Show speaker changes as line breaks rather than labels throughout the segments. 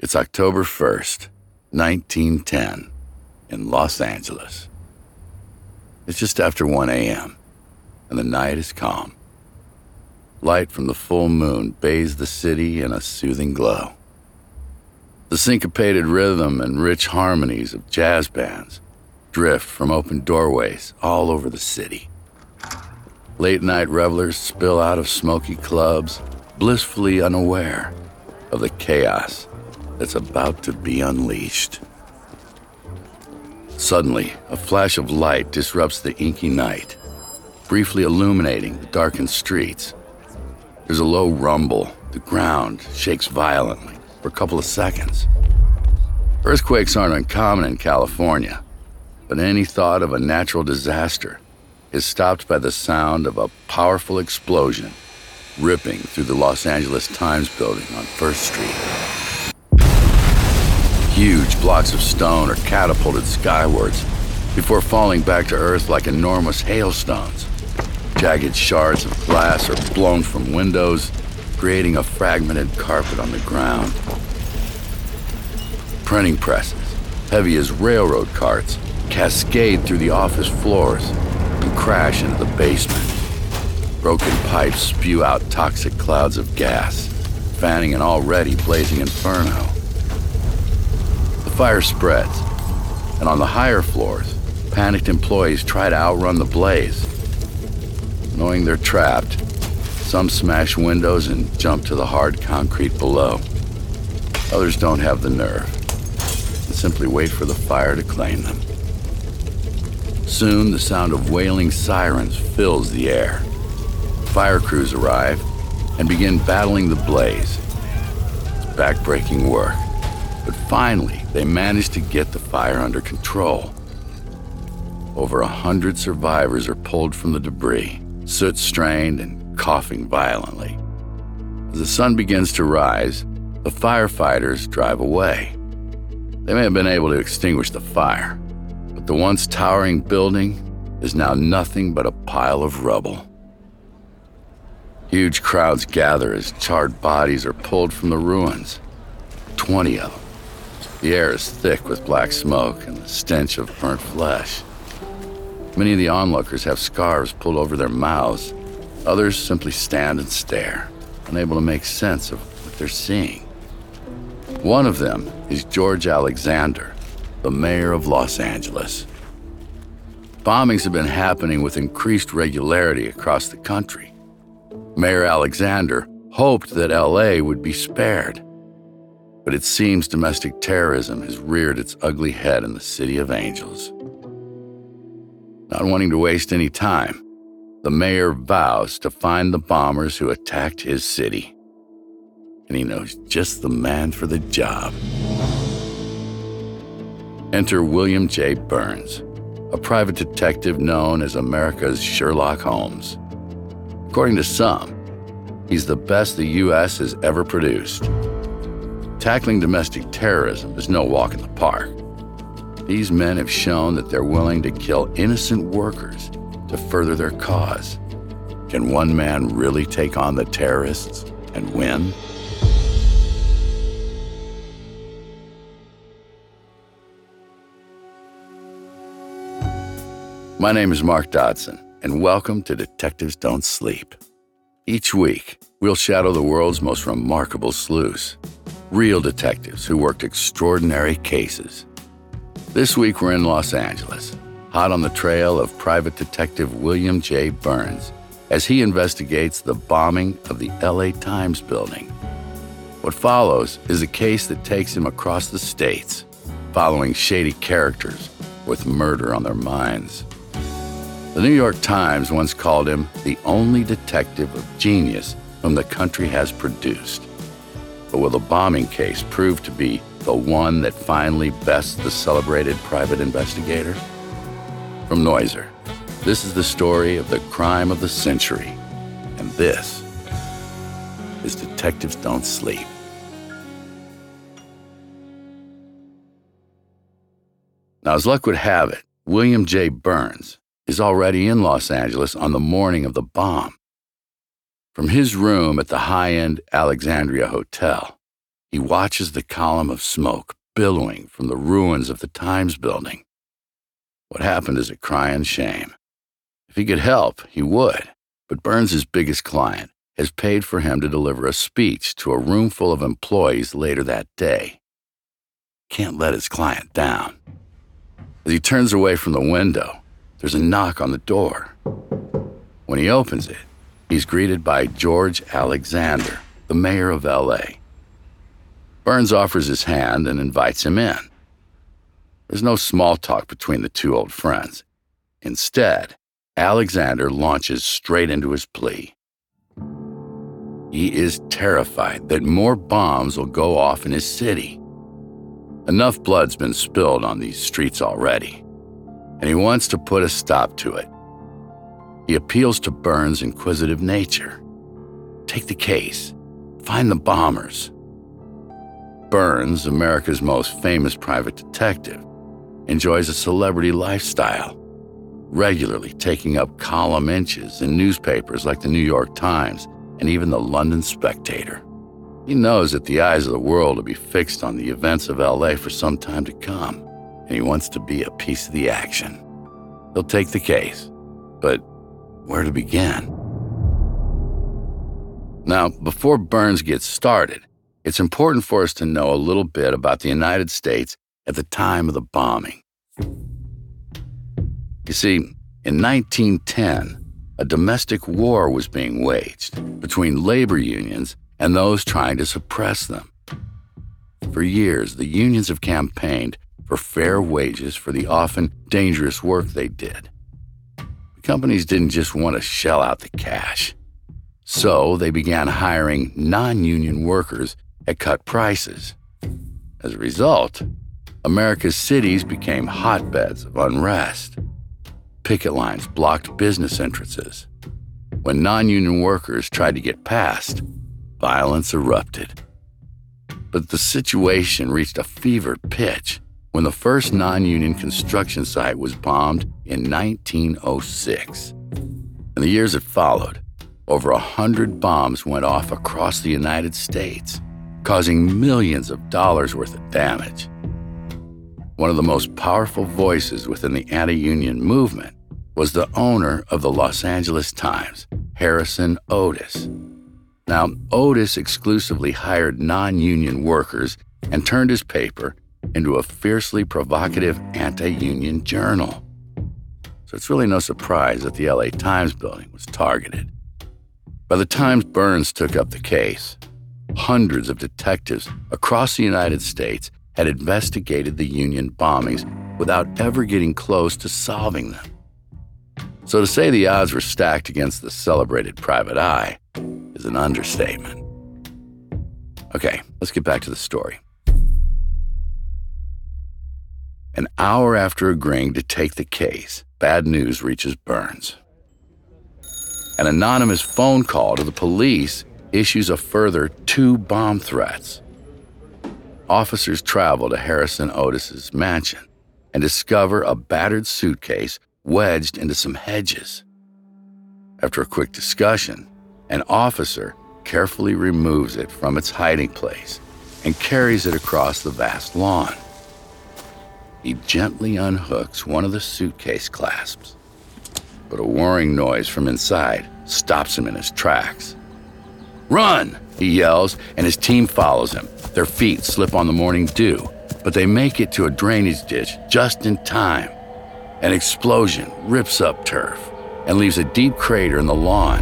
It's October 1st, 1910, in Los Angeles. It's just after 1 a.m., and the night is calm. Light from the full moon bathes the city in a soothing glow. The syncopated rhythm and rich harmonies of jazz bands drift from open doorways all over the city. Late night revelers spill out of smoky clubs, blissfully unaware of the chaos that's about to be unleashed. Suddenly, a flash of light disrupts the inky night, briefly illuminating the darkened streets. There's a low rumble. The ground shakes violently for a couple of seconds. Earthquakes aren't uncommon in California, but any thought of a natural disaster is stopped by the sound of a powerful explosion ripping through the Los Angeles Times building on First Street. Huge blocks of stone are catapulted skywards before falling back to Earth like enormous hailstones. Jagged shards of glass are blown from windows, creating a fragmented carpet on the ground. Printing presses, heavy as railroad carts, cascade through the office floors and crash into the basement. Broken pipes spew out toxic clouds of gas, fanning an already blazing inferno. Fire spreads, and on the higher floors, panicked employees try to outrun the blaze. Knowing they're trapped, some smash windows and jump to the hard concrete below. Others don't have the nerve and simply wait for the fire to claim them. Soon, the sound of wailing sirens fills the air. Fire crews arrive and begin battling the blaze. It's backbreaking work, but finally, they manage to get the fire under control. Over a hundred survivors are pulled from the debris, soot strained and coughing violently. As the sun begins to rise, the firefighters drive away. They may have been able to extinguish the fire, but the once towering building is now nothing but a pile of rubble. Huge crowds gather as charred bodies are pulled from the ruins. Twenty of them. The air is thick with black smoke and the stench of burnt flesh. Many of the onlookers have scarves pulled over their mouths. Others simply stand and stare, unable to make sense of what they're seeing. One of them is George Alexander, the mayor of Los Angeles. Bombings have been happening with increased regularity across the country. Mayor Alexander hoped that LA would be spared. But it seems domestic terrorism has reared its ugly head in the City of Angels. Not wanting to waste any time, the mayor vows to find the bombers who attacked his city. And he knows just the man for the job. Enter William J. Burns, a private detective known as America's Sherlock Holmes. According to some, he's the best the U.S. has ever produced. Tackling domestic terrorism is no walk in the park. These men have shown that they're willing to kill innocent workers to further their cause. Can one man really take on the terrorists and win? My name is Mark Dodson, and welcome to Detectives Don't Sleep. Each week, we'll shadow the world's most remarkable sleuths, real detectives who worked extraordinary cases. This week, we're in Los Angeles, hot on the trail of private detective William J. Burns as he investigates the bombing of the LA Times building. What follows is a case that takes him across the states, following shady characters with murder on their minds. The New York Times once called him the only detective of genius whom the country has produced. But will the bombing case prove to be the one that finally bests the celebrated private investigator? From Noiser, this is the story of the crime of the century, and this is Detectives Don't Sleep. Now, as luck would have it, William J. Burns is already in Los Angeles on the morning of the bomb. From his room at the high end Alexandria Hotel, he watches the column of smoke billowing from the ruins of the Times building. What happened is a crying shame. If he could help, he would, but Burns' biggest client has paid for him to deliver a speech to a room full of employees later that day. Can't let his client down. As he turns away from the window, there's a knock on the door. When he opens it, he's greeted by George Alexander, the mayor of LA. Burns offers his hand and invites him in. There's no small talk between the two old friends. Instead, Alexander launches straight into his plea. He is terrified that more bombs will go off in his city. Enough blood's been spilled on these streets already, and he wants to put a stop to it. He appeals to Burns' inquisitive nature. Take the case, find the bombers. Burns, America's most famous private detective, enjoys a celebrity lifestyle, regularly taking up column inches in newspapers like the New York Times and even the London Spectator. He knows that the eyes of the world will be fixed on the events of LA for some time to come, and he wants to be a piece of the action. He'll take the case, but where to begin? Now, before Burns gets started, it's important for us to know a little bit about the United States at the time of the bombing. You see, in 1910, a domestic war was being waged between labor unions and those trying to suppress them. For years, the unions have campaigned for fair wages for the often dangerous work they did. Companies didn't just want to shell out the cash. So they began hiring non union workers at cut prices. As a result, America's cities became hotbeds of unrest picket lines blocked business entrances. When non union workers tried to get past, violence erupted. But the situation reached a fever pitch when the first non union construction site was bombed in 1906. In the years that followed, over a hundred bombs went off across the United States, causing millions of dollars worth of damage. One of the most powerful voices within the anti union movement was the owner of the Los Angeles Times, Harrison Otis. Now, Otis exclusively hired non union workers and turned his paper into a fiercely provocative anti union journal. So it's really no surprise that the LA Times building was targeted. By the time Burns took up the case, hundreds of detectives across the United States had investigated the Union bombings without ever getting close to solving them. So to say the odds were stacked against the celebrated private eye is an understatement. Okay, let's get back to the story. An hour after agreeing to take the case, bad news reaches Burns. An anonymous phone call to the police issues a further two bomb threats. Officers travel to Harrison Otis's mansion and discover a battered suitcase wedged into some hedges. After a quick discussion, an officer carefully removes it from its hiding place and carries it across the vast lawn. He gently unhooks one of the suitcase clasps, but a whirring noise from inside stops him in his tracks. Run! He yells, and his team follows him. Their feet slip on the morning dew, but they make it to a drainage ditch just in time. An explosion rips up turf and leaves a deep crater in the lawn.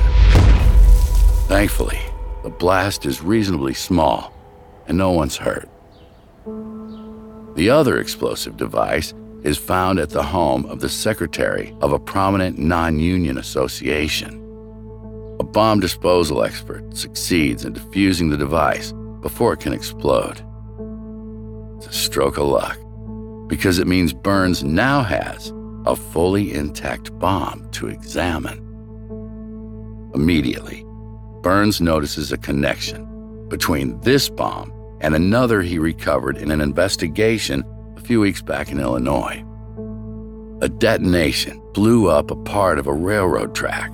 Thankfully, the blast is reasonably small and no one's hurt. The other explosive device is found at the home of the secretary of a prominent non union association. A bomb disposal expert succeeds in defusing the device before it can explode. It's a stroke of luck because it means Burns now has a fully intact bomb to examine. Immediately, Burns notices a connection between this bomb and another he recovered in an investigation a few weeks back in Illinois. A detonation blew up a part of a railroad track,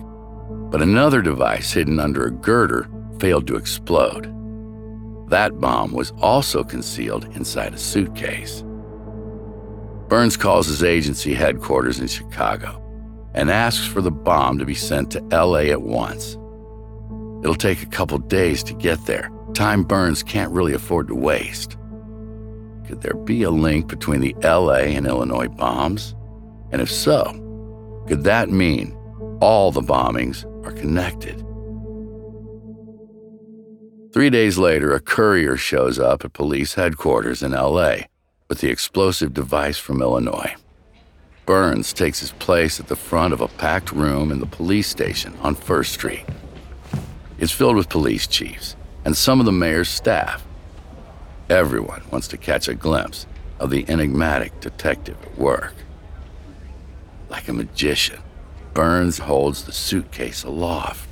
but another device hidden under a girder failed to explode. that bomb was also concealed inside a suitcase. Burns calls his agency headquarters in Chicago and asks for the bomb to be sent to LA at once. It'll take a couple days to get there, time Burns can't really afford to waste. Could there be a link between the LA and Illinois bombs? And if so, could that mean all the bombings are connected? Three days later, a courier shows up at police headquarters in LA with the explosive device from Illinois. Burns takes his place at the front of a packed room in the police station on First Street. It's filled with police chiefs and some of the mayor's staff. Everyone wants to catch a glimpse of the enigmatic detective at work. Like a magician, Burns holds the suitcase aloft.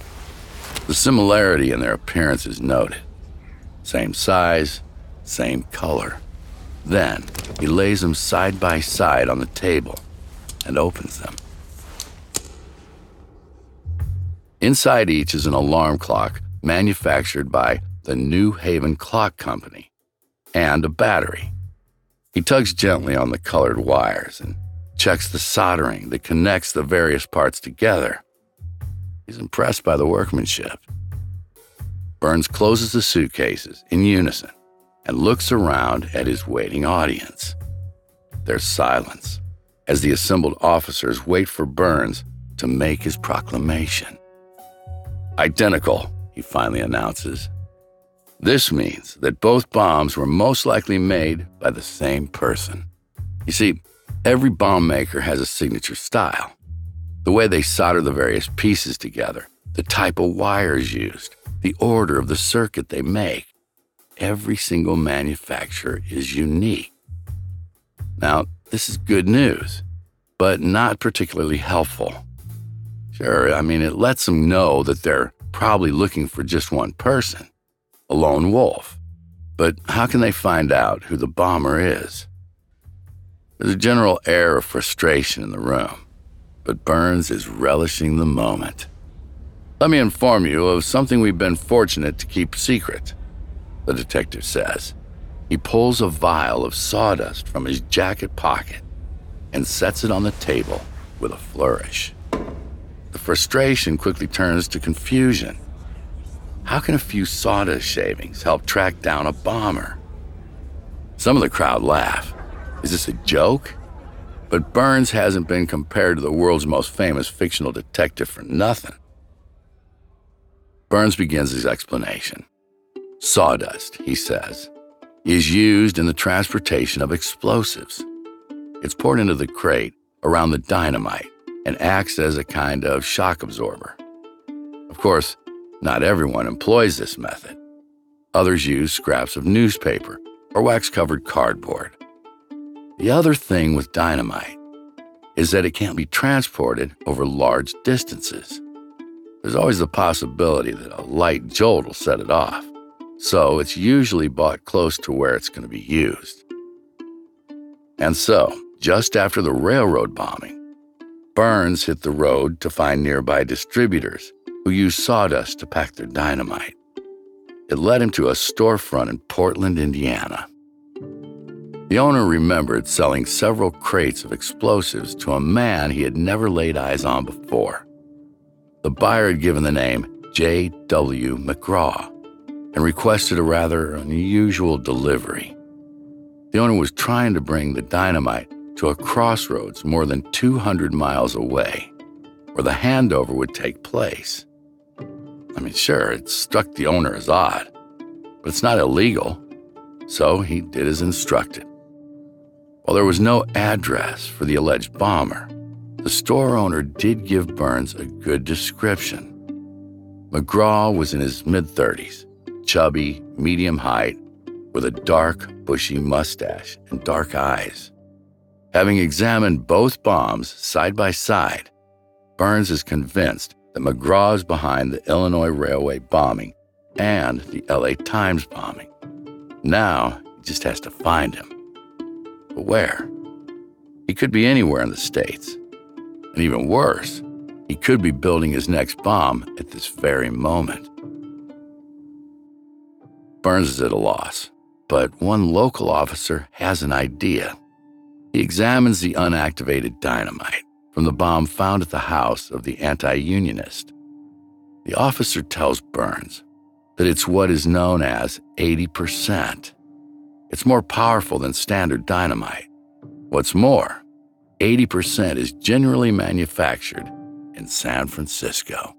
The similarity in their appearance is noted. Same size, same color. Then he lays them side by side on the table and opens them. Inside each is an alarm clock manufactured by the New Haven Clock Company and a battery. He tugs gently on the colored wires and checks the soldering that connects the various parts together. He's impressed by the workmanship. Burns closes the suitcases in unison and looks around at his waiting audience. There's silence as the assembled officers wait for Burns to make his proclamation. Identical, he finally announces. This means that both bombs were most likely made by the same person. You see, every bomb maker has a signature style. The way they solder the various pieces together, the type of wires used, the order of the circuit they make. Every single manufacturer is unique. Now, this is good news, but not particularly helpful. Sure, I mean, it lets them know that they're probably looking for just one person, a lone wolf. But how can they find out who the bomber is? There's a general air of frustration in the room, but Burns is relishing the moment. Let me inform you of something we've been fortunate to keep secret, the detective says. He pulls a vial of sawdust from his jacket pocket and sets it on the table with a flourish. The frustration quickly turns to confusion. How can a few sawdust shavings help track down a bomber? Some of the crowd laugh. Is this a joke? But Burns hasn't been compared to the world's most famous fictional detective for nothing. Burns begins his explanation. Sawdust, he says, is used in the transportation of explosives. It's poured into the crate around the dynamite and acts as a kind of shock absorber. Of course, not everyone employs this method. Others use scraps of newspaper or wax covered cardboard. The other thing with dynamite is that it can't be transported over large distances. There's always the possibility that a light jolt will set it off, so it's usually bought close to where it's going to be used. And so, just after the railroad bombing, Burns hit the road to find nearby distributors who used sawdust to pack their dynamite. It led him to a storefront in Portland, Indiana. The owner remembered selling several crates of explosives to a man he had never laid eyes on before. The buyer had given the name J.W. McGraw and requested a rather unusual delivery. The owner was trying to bring the dynamite to a crossroads more than 200 miles away, where the handover would take place. I mean, sure, it struck the owner as odd, but it's not illegal, so he did as instructed. While there was no address for the alleged bomber, the store owner did give Burns a good description. McGraw was in his mid 30s, chubby, medium height, with a dark, bushy mustache and dark eyes. Having examined both bombs side by side, Burns is convinced that McGraw is behind the Illinois Railway bombing and the LA Times bombing. Now, he just has to find him. But where? He could be anywhere in the States. And even worse, he could be building his next bomb at this very moment. Burns is at a loss, but one local officer has an idea. He examines the unactivated dynamite from the bomb found at the house of the anti unionist. The officer tells Burns that it's what is known as 80%. It's more powerful than standard dynamite. What's more, 80% is generally manufactured in San Francisco.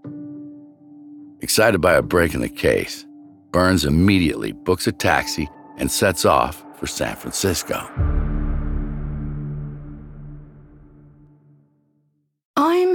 Excited by a break in the case, Burns immediately books a taxi and sets off for San Francisco.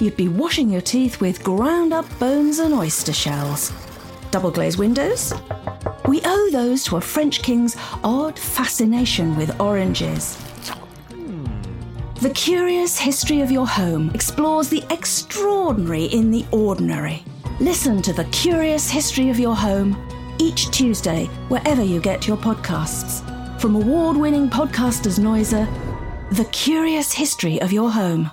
you'd be washing your teeth with ground up bones and oyster shells. Double glazed windows? We owe those to a French king's odd fascination with oranges. The Curious History of Your Home explores the extraordinary in the ordinary. Listen to The Curious History of Your Home each Tuesday, wherever you get your podcasts. From award winning podcasters Noiser, The Curious History of Your Home.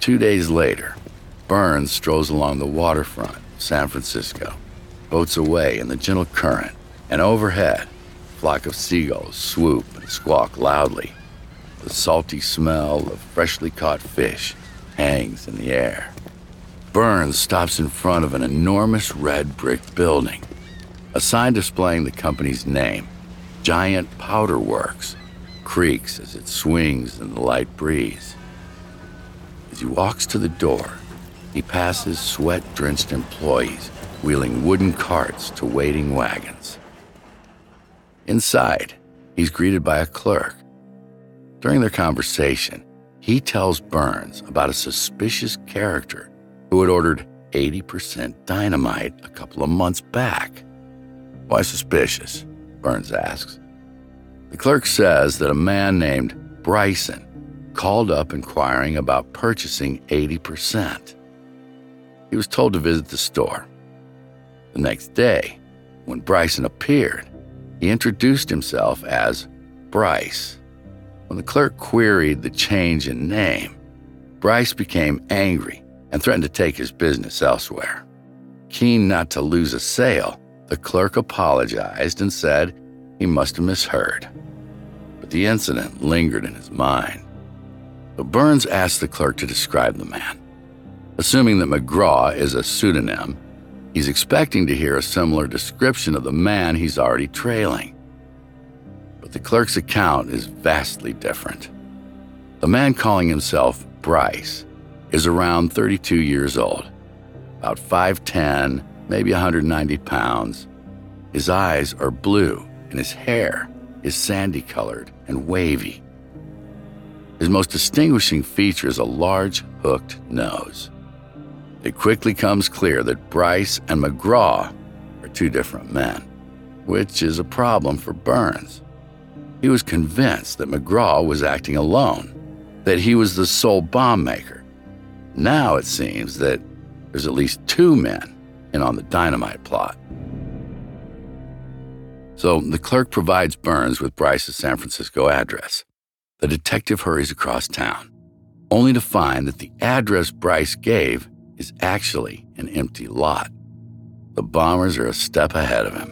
Two days later, Burns strolls along the waterfront, San Francisco, boats away in the gentle current, and overhead, a flock of seagulls swoop and squawk loudly the salty smell of freshly caught fish hangs in the air. Burns stops in front of an enormous red brick building, a sign displaying the company's name, Giant Powder Works, creaks as it swings in the light breeze. He walks to the door, he passes sweat drenched employees wheeling wooden carts to waiting wagons. Inside, he's greeted by a clerk during their conversation, he tells Burns about a suspicious character who had ordered 80% dynamite a couple of months back. Why suspicious? Burns asks. The clerk says that a man named Bryson called up inquiring about purchasing 80%. He was told to visit the store. The next day, when Bryson appeared, he introduced himself as Bryce. When the clerk queried the change in name, Bryce became angry and threatened to take his business elsewhere. Keen not to lose a sale, the clerk apologized and said he must have misheard. But the incident lingered in his mind. Burns asked the clerk to describe the man. Assuming that McGraw is a pseudonym, he's expecting to hear a similar description of the man he's already trailing but the clerk's account is vastly different. The man calling himself Bryce is around 32 years old, about 5'10, maybe 190 pounds. His eyes are blue, and his hair is sandy colored and wavy. His most distinguishing feature is a large, hooked nose. It quickly comes clear that Bryce and McGraw are two different men, which is a problem for Burns. He was convinced that McGraw was acting alone, that he was the sole bomb maker. Now it seems that there's at least two men in on the dynamite plot. So the clerk provides Burns with Bryce's San Francisco address. The detective hurries across town, only to find that the address Bryce gave is actually an empty lot. The bombers are a step ahead of him,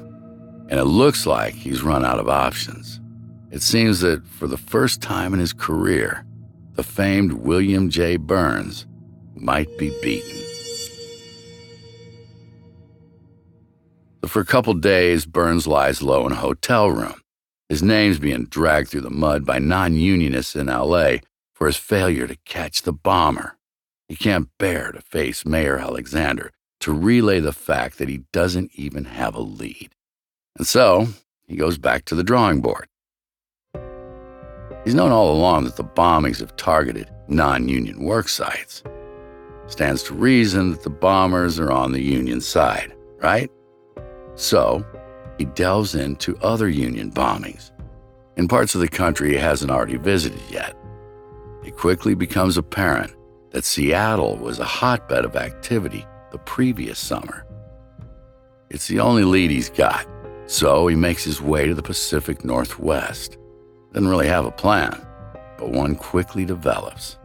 and it looks like he's run out of options. It seems that for the first time in his career, the famed William J. Burns might be beaten. So for a couple days, Burns lies low in a hotel room. His name's being dragged through the mud by non unionists in LA for his failure to catch the bomber. He can't bear to face Mayor Alexander to relay the fact that he doesn't even have a lead. And so he goes back to the drawing board. He's known all along that the bombings have targeted non union work sites. Stands to reason that the bombers are on the Union side, right? So, he delves into other Union bombings in parts of the country he hasn't already visited yet. It quickly becomes apparent that Seattle was a hotbed of activity the previous summer. It's the only lead he's got, so he makes his way to the Pacific Northwest. Doesn't really have a plan, but one quickly develops.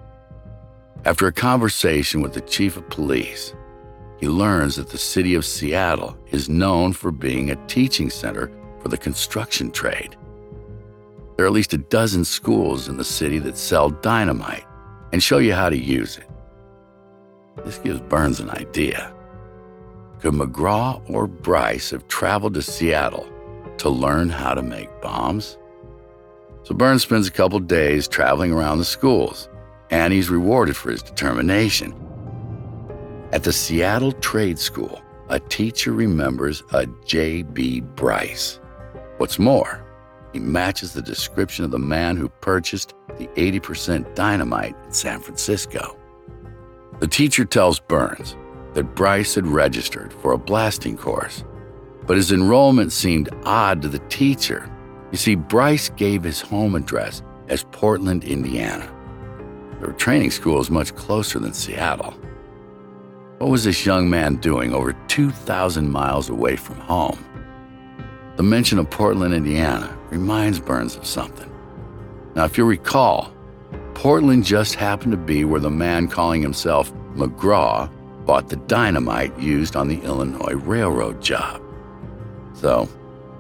After a conversation with the chief of police, he learns that the city of Seattle is known for being a teaching center for the construction trade. There are at least a dozen schools in the city that sell dynamite and show you how to use it. This gives Burns an idea. Could McGraw or Bryce have traveled to Seattle to learn how to make bombs? So Burns spends a couple days traveling around the schools, and he's rewarded for his determination. At the Seattle Trade School, a teacher remembers a J.B. Bryce. What's more, he matches the description of the man who purchased the 80% dynamite in San Francisco. The teacher tells Burns that Bryce had registered for a blasting course, but his enrollment seemed odd to the teacher. You see, Bryce gave his home address as Portland, Indiana. Their training school is much closer than Seattle. What was this young man doing over 2,000 miles away from home? The mention of Portland, Indiana reminds Burns of something. Now, if you recall, Portland just happened to be where the man calling himself McGraw bought the dynamite used on the Illinois Railroad job. So,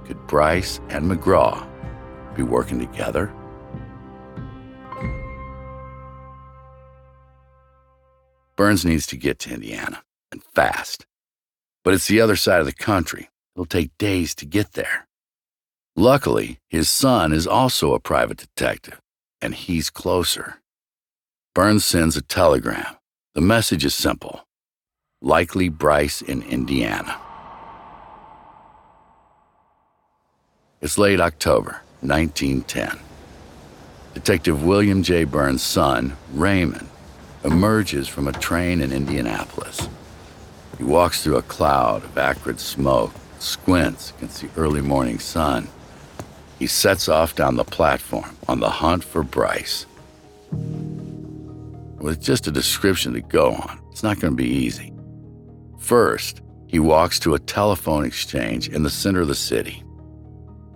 could Bryce and McGraw be working together? Burns needs to get to Indiana, and fast. But it's the other side of the country. It'll take days to get there. Luckily, his son is also a private detective, and he's closer. Burns sends a telegram. The message is simple likely Bryce in Indiana. It's late October, 1910. Detective William J. Burns' son, Raymond, emerges from a train in Indianapolis. He walks through a cloud of acrid smoke, squints against the early morning sun. He sets off down the platform on the hunt for Bryce. With just a description to go on, it's not going to be easy. First, he walks to a telephone exchange in the center of the city.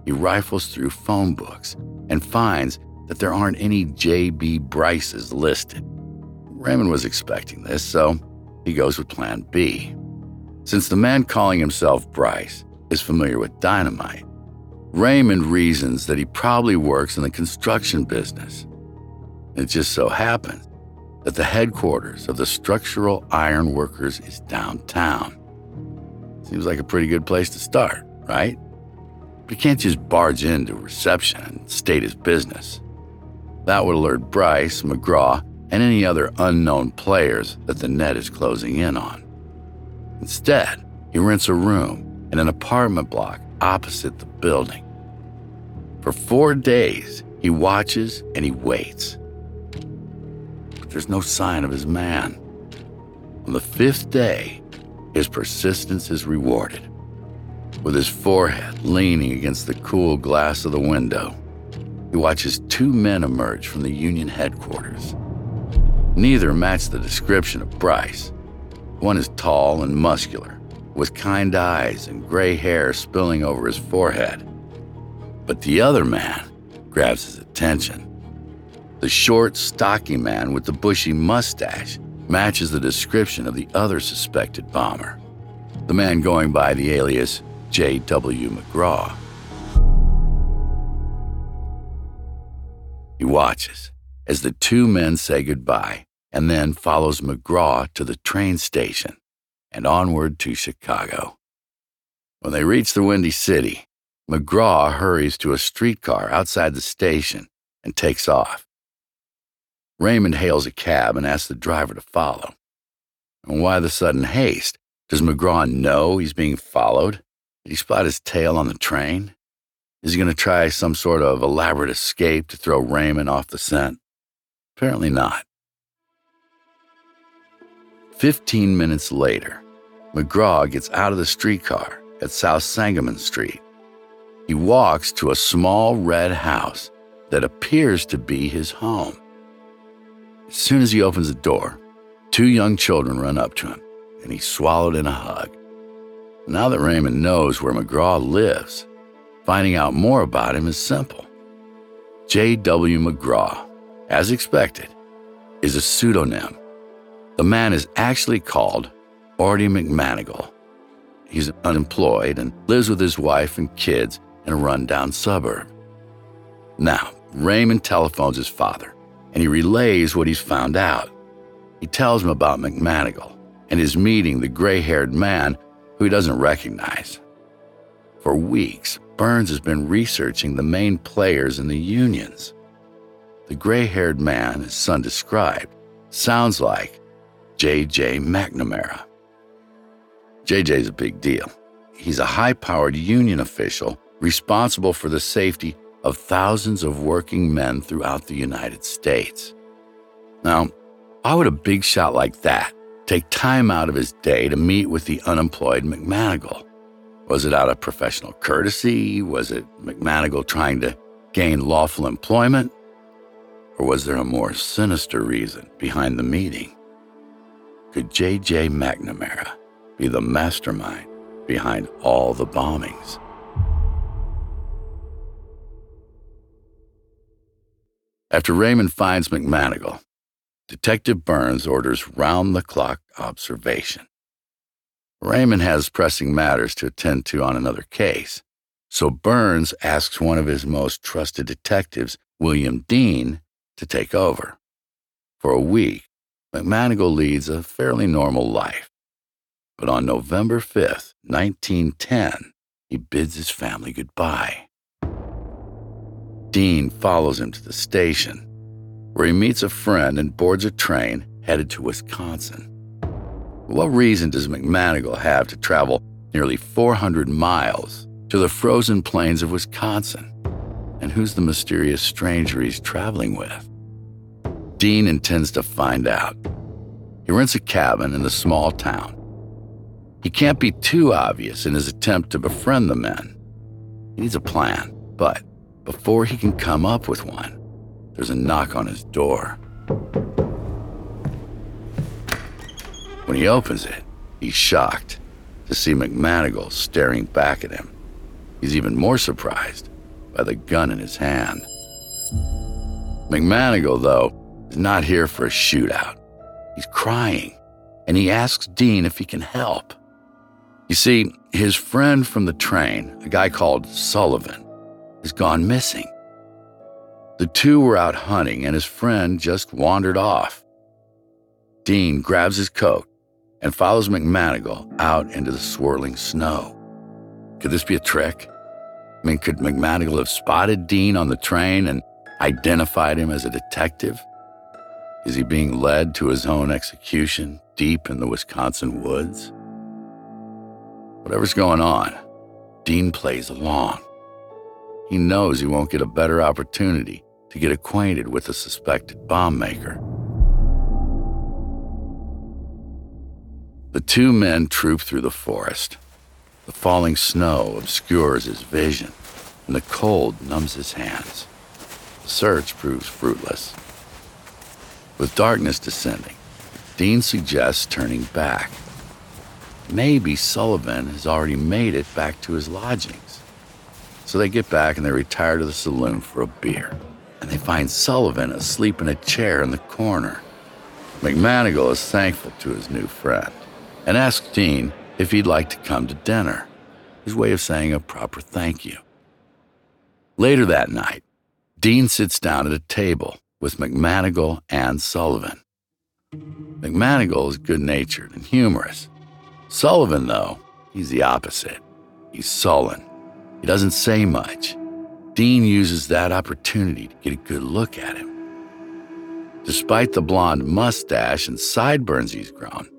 He rifles through phone books and finds that there aren't any J.B. Bryces listed. Raymond was expecting this, so he goes with Plan B. Since the man calling himself Bryce is familiar with dynamite, Raymond reasons that he probably works in the construction business. It just so happens that the headquarters of the Structural Iron Workers is downtown. Seems like a pretty good place to start, right? But he can't just barge into reception and state his business. That would alert Bryce, McGraw, and any other unknown players that the net is closing in on. Instead, he rents a room in an apartment block opposite the building. For four days, he watches and he waits But there's no sign of his man. On the fifth day, his persistence is rewarded. With his forehead leaning against the cool glass of the window, he watches two men emerge from the Union headquarters. Neither match the description of Bryce. One is tall and muscular, with kind eyes and gray hair spilling over his forehead. But the other man grabs his attention. The short, stocky man with the bushy mustache matches the description of the other suspected bomber, the man going by the alias J.W. McGraw. He watches as the two men say goodbye and then follows McGraw to the train station and onward to Chicago. When they reach the Windy City, McGraw hurries to a streetcar outside the station and takes off. Raymond hails a cab and asks the driver to follow. And why the sudden haste? Does McGraw know he's being followed? Did he spot his tail on the train? Is he going to try some sort of elaborate escape to throw Raymond off the scent? Apparently not. Fifteen minutes later, McGraw gets out of the streetcar at South Sangamon Street. He walks to a small red house that appears to be his home. As soon as he opens the door, two young children run up to him, and he's swallowed in a hug. Now that Raymond knows where McGraw lives, finding out more about him is simple. J.W. McGraw, as expected, is a pseudonym. The man is actually called Ortie McManigal. He's unemployed and lives with his wife and kids in a rundown suburb. Now, Raymond telephones his father and he relays what he's found out. He tells him about McManigal and his meeting the gray haired man who he doesn't recognize. For weeks, Burns has been researching the main players in the unions. The gray haired man his son described sounds like J.J. McNamara. J.J.'s a big deal. He's a high powered union official responsible for the safety of thousands of working men throughout the United States. Now, why would a big shot like that take time out of his day to meet with the unemployed McManigal? Was it out of professional courtesy? Was it McManigal trying to gain lawful employment? Or was there a more sinister reason behind the meeting? Could J.J. McNamara be the mastermind behind all the bombings? After Raymond finds McManigal, Detective Burns orders round the clock observation. Raymond has pressing matters to attend to on another case, so Burns asks one of his most trusted detectives, William Dean, to take over. For a week, McManigal leads a fairly normal life. But on November 5th, 1910, he bids his family goodbye. Dean follows him to the station, where he meets a friend and boards a train headed to Wisconsin. What reason does McManigal have to travel nearly 400 miles to the frozen plains of Wisconsin? And who's the mysterious stranger he's traveling with? Dean intends to find out. He rents a cabin in the small town. He can't be too obvious in his attempt to befriend the men. He needs a plan, but before he can come up with one, there's a knock on his door. When he opens it, he's shocked to see McManigal staring back at him. He's even more surprised by the gun in his hand. McManigal, though, not here for a shootout. He's crying, and he asks Dean if he can help. You see, his friend from the train, a guy called Sullivan, has gone missing. The two were out hunting, and his friend just wandered off. Dean grabs his coat and follows McManigal out into the swirling snow. Could this be a trick? I mean, could McManigal have spotted Dean on the train and identified him as a detective? Is he being led to his own execution deep in the Wisconsin woods? Whatever's going on, Dean plays along. He knows he won't get a better opportunity to get acquainted with the suspected bomb maker. The two men troop through the forest. The falling snow obscures his vision, and the cold numbs his hands. The search proves fruitless. With darkness descending, Dean suggests turning back. Maybe Sullivan has already made it back to his lodgings. So they get back and they retire to the saloon for a beer. And they find Sullivan asleep in a chair in the corner. McManigal is thankful to his new friend and asks Dean if he'd like to come to dinner, his way of saying a proper thank you. Later that night, Dean sits down at a table with McManigal and Sullivan. McManigal is good natured and humorous. Sullivan, though, he's the opposite. He's sullen he doesn't say much. Dean uses that opportunity to get a good look at him. Despite the blonde mustache and sideburns he's grown,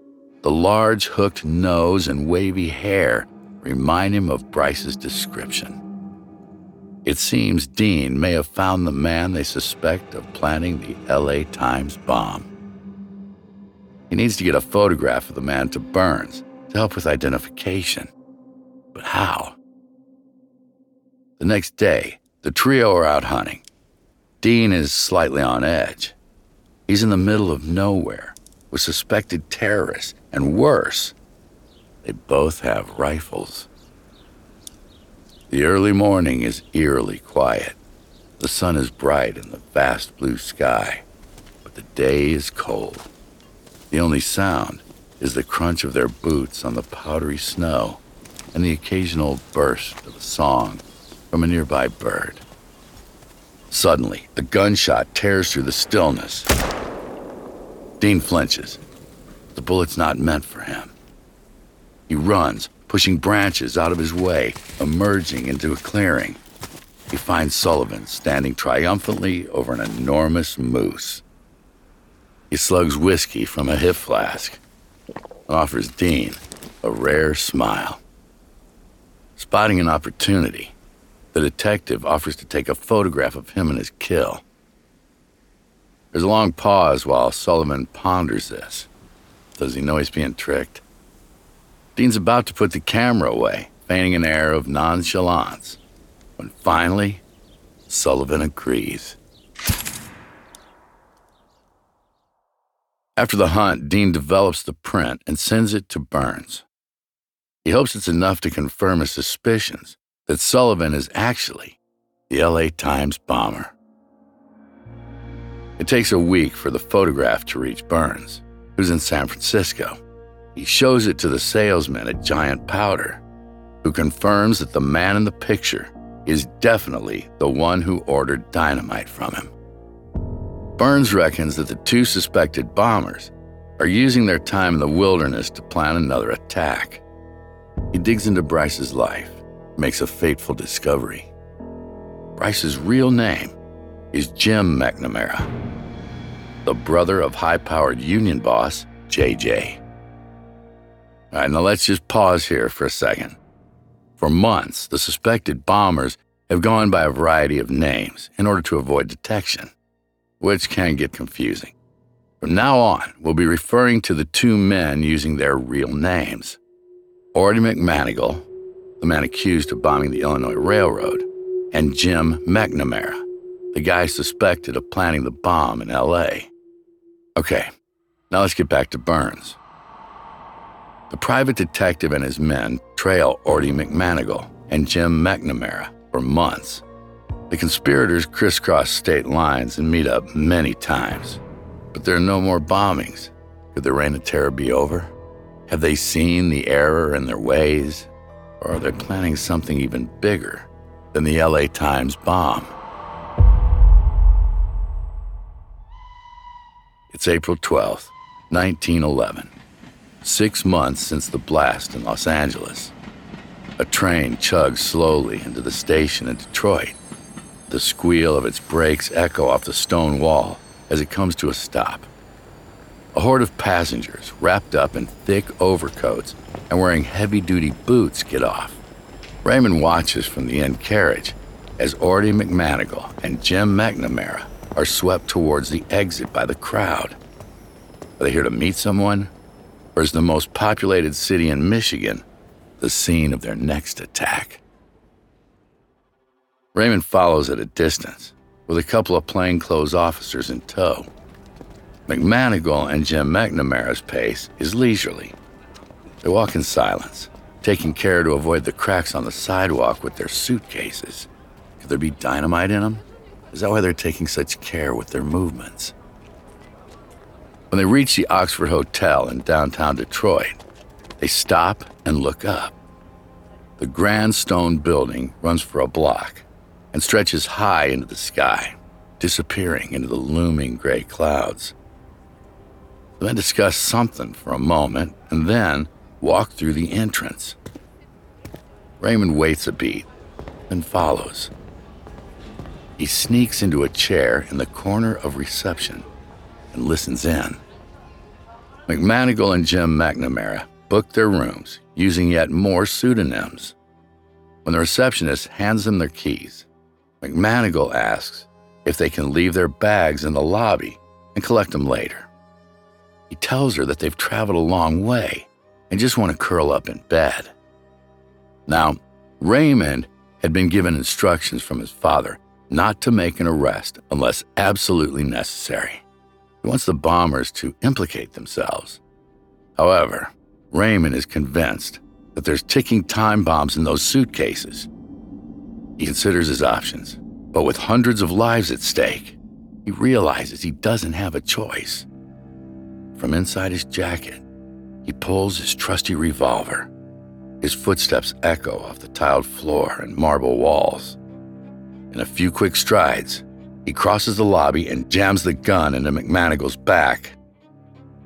the large hooked nose and wavy hair remind him of Bryce's description. It seems Dean may have found the man they suspect of planning the LA Times bomb. he needs to get a photograph of the man to Burns to help with identification. But how? The next day, the trio are out hunting. Dean is slightly on edge. He's in the middle of nowhere with suspected terrorists, and worse, they both have rifles. The early morning is eerily quiet. The sun is bright in the vast blue sky, but the day is cold. The only sound is the crunch of their boots on the powdery snow and the occasional burst of a song from a nearby bird. Suddenly, a gunshot tears through the stillness. Dean flinches. The bullet's not meant for him. He runs, pushing branches out of his way, emerging into a clearing. He finds Sullivan standing triumphantly over an enormous moose. He slugs whiskey from a hip flask and offers Dean a rare smile. Spotting an opportunity, the detective offers to take a photograph of him and his kill. There's a long pause while Sullivan ponders this. Does he know he's being tricked? Dean's about to put the camera away, feigning an air of nonchalance, when finally, Sullivan agrees. After the hunt, Dean develops the print and sends it to Burns. He hopes it's enough to confirm his suspicions that Sullivan is actually the LA Times bomber. It takes a week for the photograph to reach Burns, who's in San Francisco. He shows it to the salesman at Giant Powder, who confirms that the man in the picture is definitely the one who ordered dynamite from him. Burns reckons that the two suspected bombers are using their time in the wilderness to plan another attack. He digs into Bryce's life, makes a fateful discovery. Bryce's real name is Jim McNamara, the brother of high powered union boss JJ. All right, now let's just pause here for a second. For months, the suspected bombers have gone by a variety of names in order to avoid detection, which can get confusing. From now on, we'll be referring to the two men using their real names Ortie McManigal, the man accused of bombing the Illinois Railroad, and Jim McNamara, the guy suspected of planning the bomb in LA. Okay, now let's get back to Burns. The private detective and his men trail Ortie McManigal and Jim McNamara for months. The conspirators crisscross state lines and meet up many times. But there are no more bombings. Could the reign of terror be over? Have they seen the error in their ways? Or are they planning something even bigger than the LA Times bomb? It's April 12th, 1911. Six months since the blast in Los Angeles. A train chugs slowly into the station in Detroit. The squeal of its brakes echo off the stone wall as it comes to a stop. A horde of passengers, wrapped up in thick overcoats and wearing heavy duty boots, get off. Raymond watches from the end carriage as Ortie McManigal and Jim McNamara are swept towards the exit by the crowd. Are they here to meet someone? Is the most populated city in Michigan the scene of their next attack? Raymond follows at a distance, with a couple of plainclothes officers in tow. McManigal and Jim McNamara's pace is leisurely. They walk in silence, taking care to avoid the cracks on the sidewalk with their suitcases. Could there be dynamite in them? Is that why they're taking such care with their movements? When they reach the Oxford Hotel in downtown Detroit, they stop and look up. The grand stone building runs for a block and stretches high into the sky, disappearing into the looming gray clouds. The men discuss something for a moment and then walk through the entrance. Raymond waits a beat, then follows. He sneaks into a chair in the corner of reception and listens in. McManigal and Jim McNamara book their rooms using yet more pseudonyms. When the receptionist hands them their keys, McManigal asks if they can leave their bags in the lobby and collect them later. he tells her that they've traveled a long way and just want to curl up in bed. Now, Raymond had been given instructions from his father not to make an arrest unless absolutely necessary. Wants the bombers to implicate themselves. However, Raymond is convinced that there's ticking time bombs in those suitcases. He considers his options, but with hundreds of lives at stake, he realizes he doesn't have a choice. From inside his jacket, he pulls his trusty revolver. His footsteps echo off the tiled floor and marble walls. In a few quick strides, he crosses the lobby and jams the gun into McManigal's back.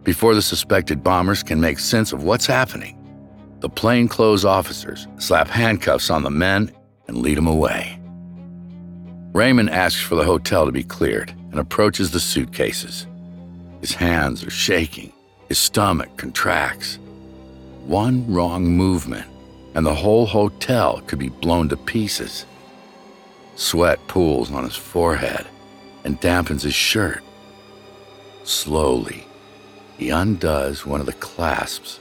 Before the suspected bombers can make sense of what's happening, the plainclothes officers slap handcuffs on the men and lead them away. Raymond asks for the hotel to be cleared and approaches the suitcases. His hands are shaking, his stomach contracts. One wrong movement, and the whole hotel could be blown to pieces. Sweat pools on his forehead and dampens his shirt. Slowly, he undoes one of the clasps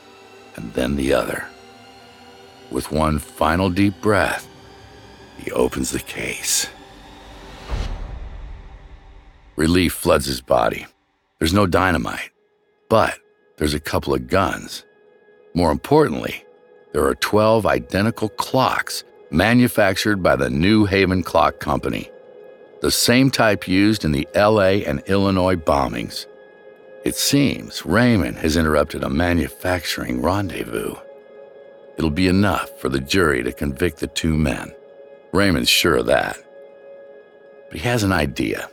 and then the other. With one final deep breath, he opens the case. Relief floods his body. There's no dynamite, but there's a couple of guns. More importantly, there are 12 identical clocks manufactured by the New Haven Clock Company, the same type used in the LA and Illinois bombings. It seems Raymond has interrupted a manufacturing rendezvous. It'll be enough for the jury to convict the two men. Raymond's sure of that. But he has an idea.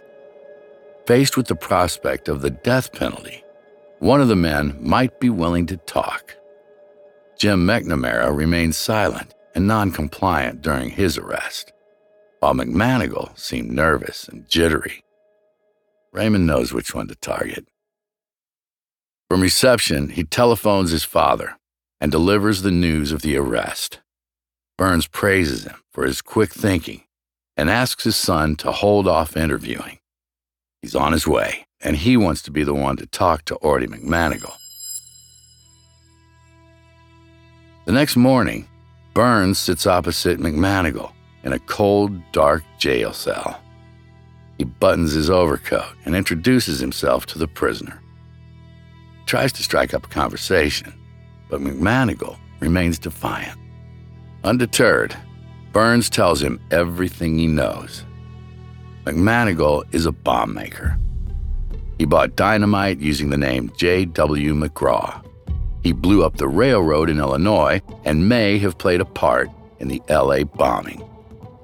Faced with the prospect of the death penalty, one of the men might be willing to talk. Jim McNamara remained silent and non-compliant during his arrest, while McManigal seemed nervous and jittery. Raymond knows which one to target. From reception, he telephones his father and delivers the news of the arrest. Burns praises him for his quick thinking and asks his son to hold off interviewing. He's on his way, and he wants to be the one to talk to Ortie McManigal. The next morning, Burns sits opposite McManigal in a cold, dark jail cell. He buttons his overcoat and introduces himself to the prisoner. He tries to strike up a conversation, but McManigal remains defiant. Undeterred, Burns tells him everything he knows. McManigal is a bomb maker. He bought dynamite using the name J.W. McGraw. He blew up the railroad in Illinois and may have played a part in the LA bombing.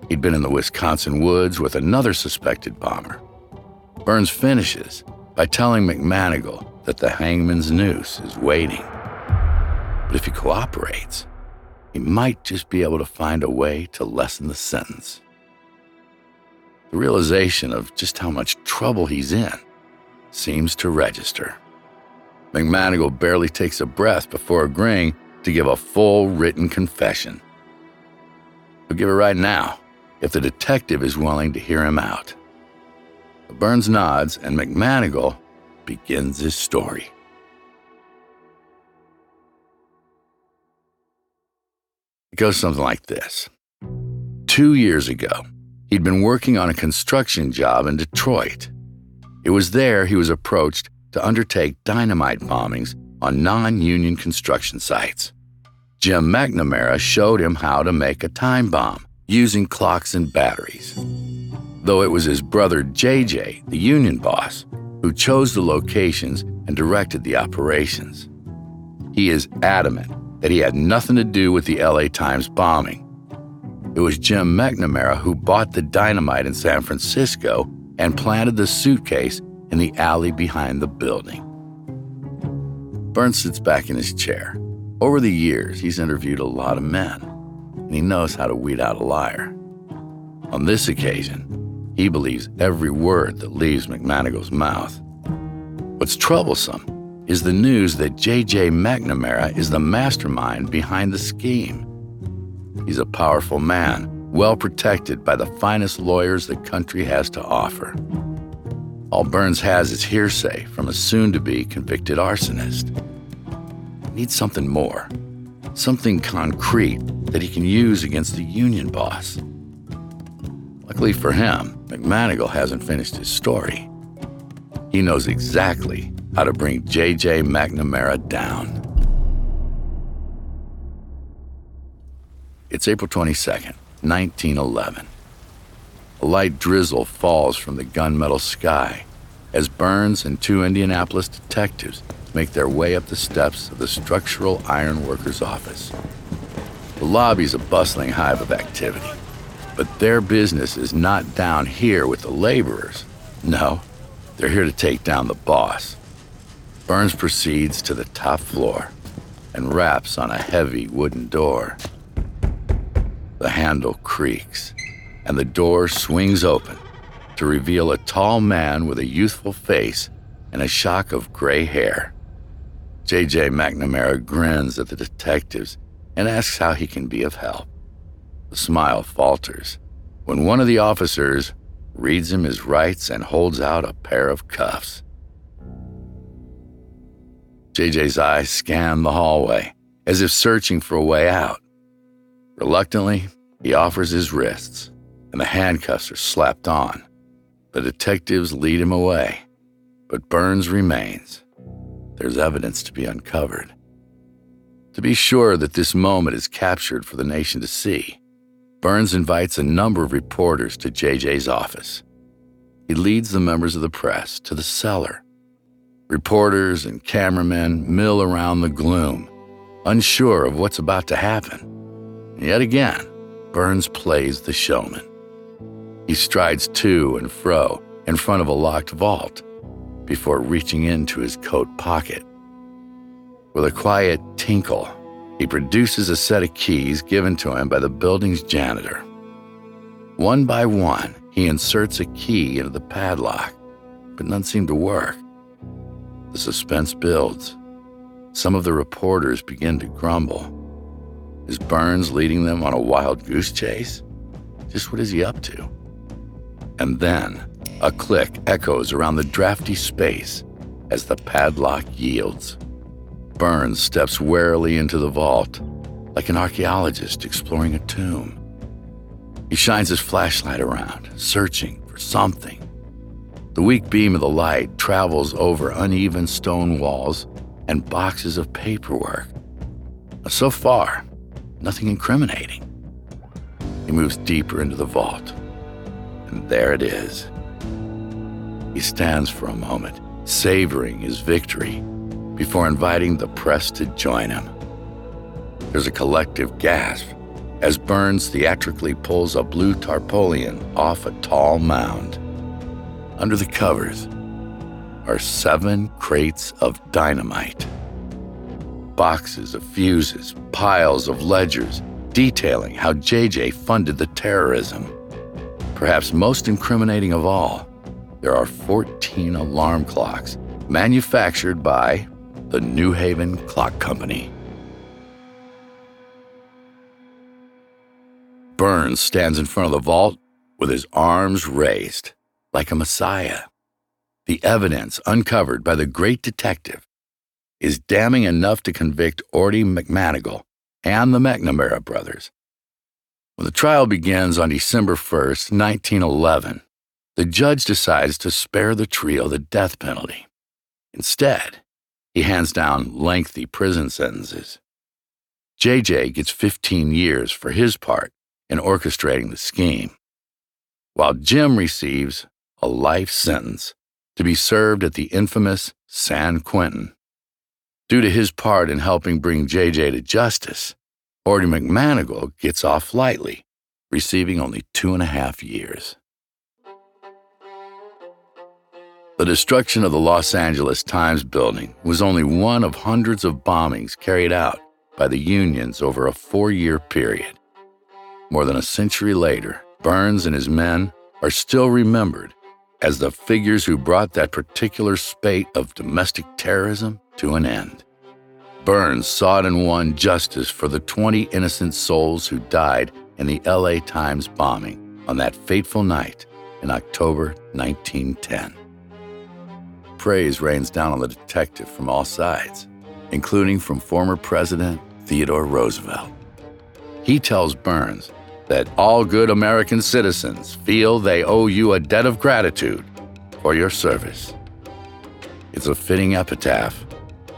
He'd been in the Wisconsin woods with another suspected bomber. Burns finishes by telling McManigal that the hangman's noose is waiting. But if he cooperates, he might just be able to find a way to lessen the sentence. The realization of just how much trouble he's in seems to register. McManigal barely takes a breath before agreeing to give a full written confession. He'll give it right now if the detective is willing to hear him out. Burns nods, and McManigal begins his story. It goes something like this Two years ago, He'd been working on a construction job in Detroit. It was there he was approached to undertake dynamite bombings on non union construction sites. Jim McNamara showed him how to make a time bomb using clocks and batteries. Though it was his brother JJ, the union boss, who chose the locations and directed the operations. He is adamant that he had nothing to do with the LA Times bombing it was Jim McNamara who bought the dynamite in San Francisco and planted the suitcase in the alley behind the building. Burns sits back in his chair. Over the years, he's interviewed a lot of men, and he knows how to weed out a liar. On this occasion, he believes every word that leaves McManigal's mouth. What's troublesome is the news that J.J. McNamara is the mastermind behind the scheme. He's a powerful man, well protected by the finest lawyers the country has to offer. All Burns has is hearsay from a soon to be convicted arsonist. Needs something more, something concrete that he can use against the union boss. Luckily for him, McManigal hasn't finished his story. He knows exactly how to bring J.J. McNamara down. It's April 22nd, 1911. A light drizzle falls from the gunmetal sky as Burns and two Indianapolis detectives make their way up the steps of the Structural Iron Workers office. The lobby's a bustling hive of activity, but their business is not down here with the laborers. No, they're here to take down the boss. Burns proceeds to the top floor and raps on a heavy wooden door. The handle creaks, and the door swings open to reveal a tall man with a youthful face and a shock of gray hair. J.J. McNamara grins at the detectives and asks how he can be of help. The smile falters when one of the officers reads him his rights and holds out a pair of cuffs. JJ's eyes scan the hallway as if searching for a way out. Reluctantly, he offers his wrists, and the handcuffs are slapped on. The detectives lead him away, but Burns remains. There's evidence to be uncovered. To be sure that this moment is captured for the nation to see, Burns invites a number of reporters to JJ's office. He leads the members of the press to the cellar. Reporters and cameramen mill around the gloom, unsure of what's about to happen. Yet again, Burns plays the showman. He strides to and fro in front of a locked vault before reaching into his coat pocket. With a quiet tinkle, he produces a set of keys given to him by the building's janitor. One by one, he inserts a key into the padlock, but none seem to work. The suspense builds. Some of the reporters begin to grumble. Is Burns leading them on a wild goose chase? Just what is he up to? And then a click echoes around the drafty space as the padlock yields. Burns steps warily into the vault, like an archaeologist exploring a tomb. He shines his flashlight around, searching for something. The weak beam of the light travels over uneven stone walls and boxes of paperwork. So far, nothing incriminating. He moves deeper into the vault, and there it is. He stands for a moment, savoring his victory before inviting the press to join him. There's a collective gasp as Burns theatrically pulls a blue tarpaulin off a tall mound. Under the covers are seven crates of dynamite. Boxes of fuses, piles of ledgers detailing how JJ funded the terrorism. Perhaps most incriminating of all, there are 14 alarm clocks manufactured by the New Haven Clock Company. Burns stands in front of the vault with his arms raised, like a messiah. The evidence uncovered by the great detective is damning enough to convict Ortie McManigal and the McNamara brothers. When the trial begins on December 1st, 1911, the judge decides to spare the trio the death penalty. Instead, he hands down lengthy prison sentences. JJ gets 15 years for his part in orchestrating the scheme, while Jim receives a life sentence to be served at the infamous San Quentin. Due to his part in helping bring JJ to justice, Ortie McManigal gets off lightly, receiving only two and a half years. The destruction of the Los Angeles Times building was only one of hundreds of bombings carried out by the unions over a four year period. More than a century later, Burns and his men are still remembered as the figures who brought that particular spate of domestic terrorism to an end. Burns sought and won justice for the 20 innocent souls who died in the LA Times bombing on that fateful night in October 1910. Praise rains down on the detective from all sides, including from former President Theodore Roosevelt. He tells Burns that all good American citizens feel they owe you a debt of gratitude for your service. It's a fitting epitaph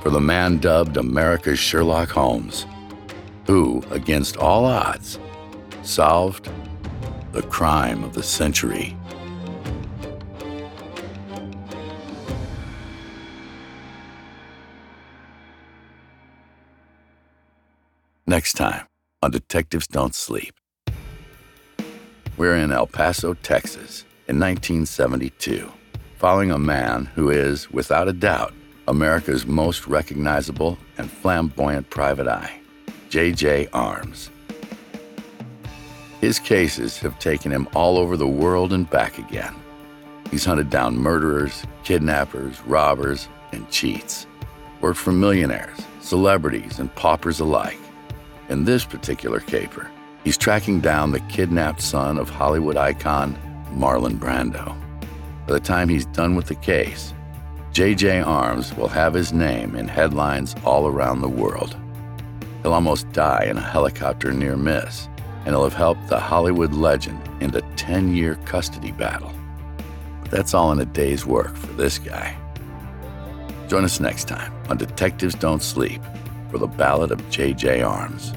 for the man dubbed America's Sherlock Holmes, who, against all odds, solved the crime of the century. Next time on Detectives Don't Sleep. We're in El Paso, Texas, in 1972, following a man who is, without a doubt, America's most recognizable and flamboyant private eye, Jay J. Armes. His cases have taken him all over the world and back again. He's hunted down murderers, kidnappers, robbers, and cheats. Worked for millionaires, celebrities, and paupers alike. In this particular caper, he's tracking down the kidnapped son of Hollywood icon Marlon Brando. By the time he's done with the case, Jay J. Armes will have his name in headlines all around the world. He'll almost die in a helicopter near miss, and he'll have helped the Hollywood legend in the 10 year custody battle. But that's all in a day's work for this guy. Join us next time on Detectives Don't Sleep for the ballad of Jay J. Armes.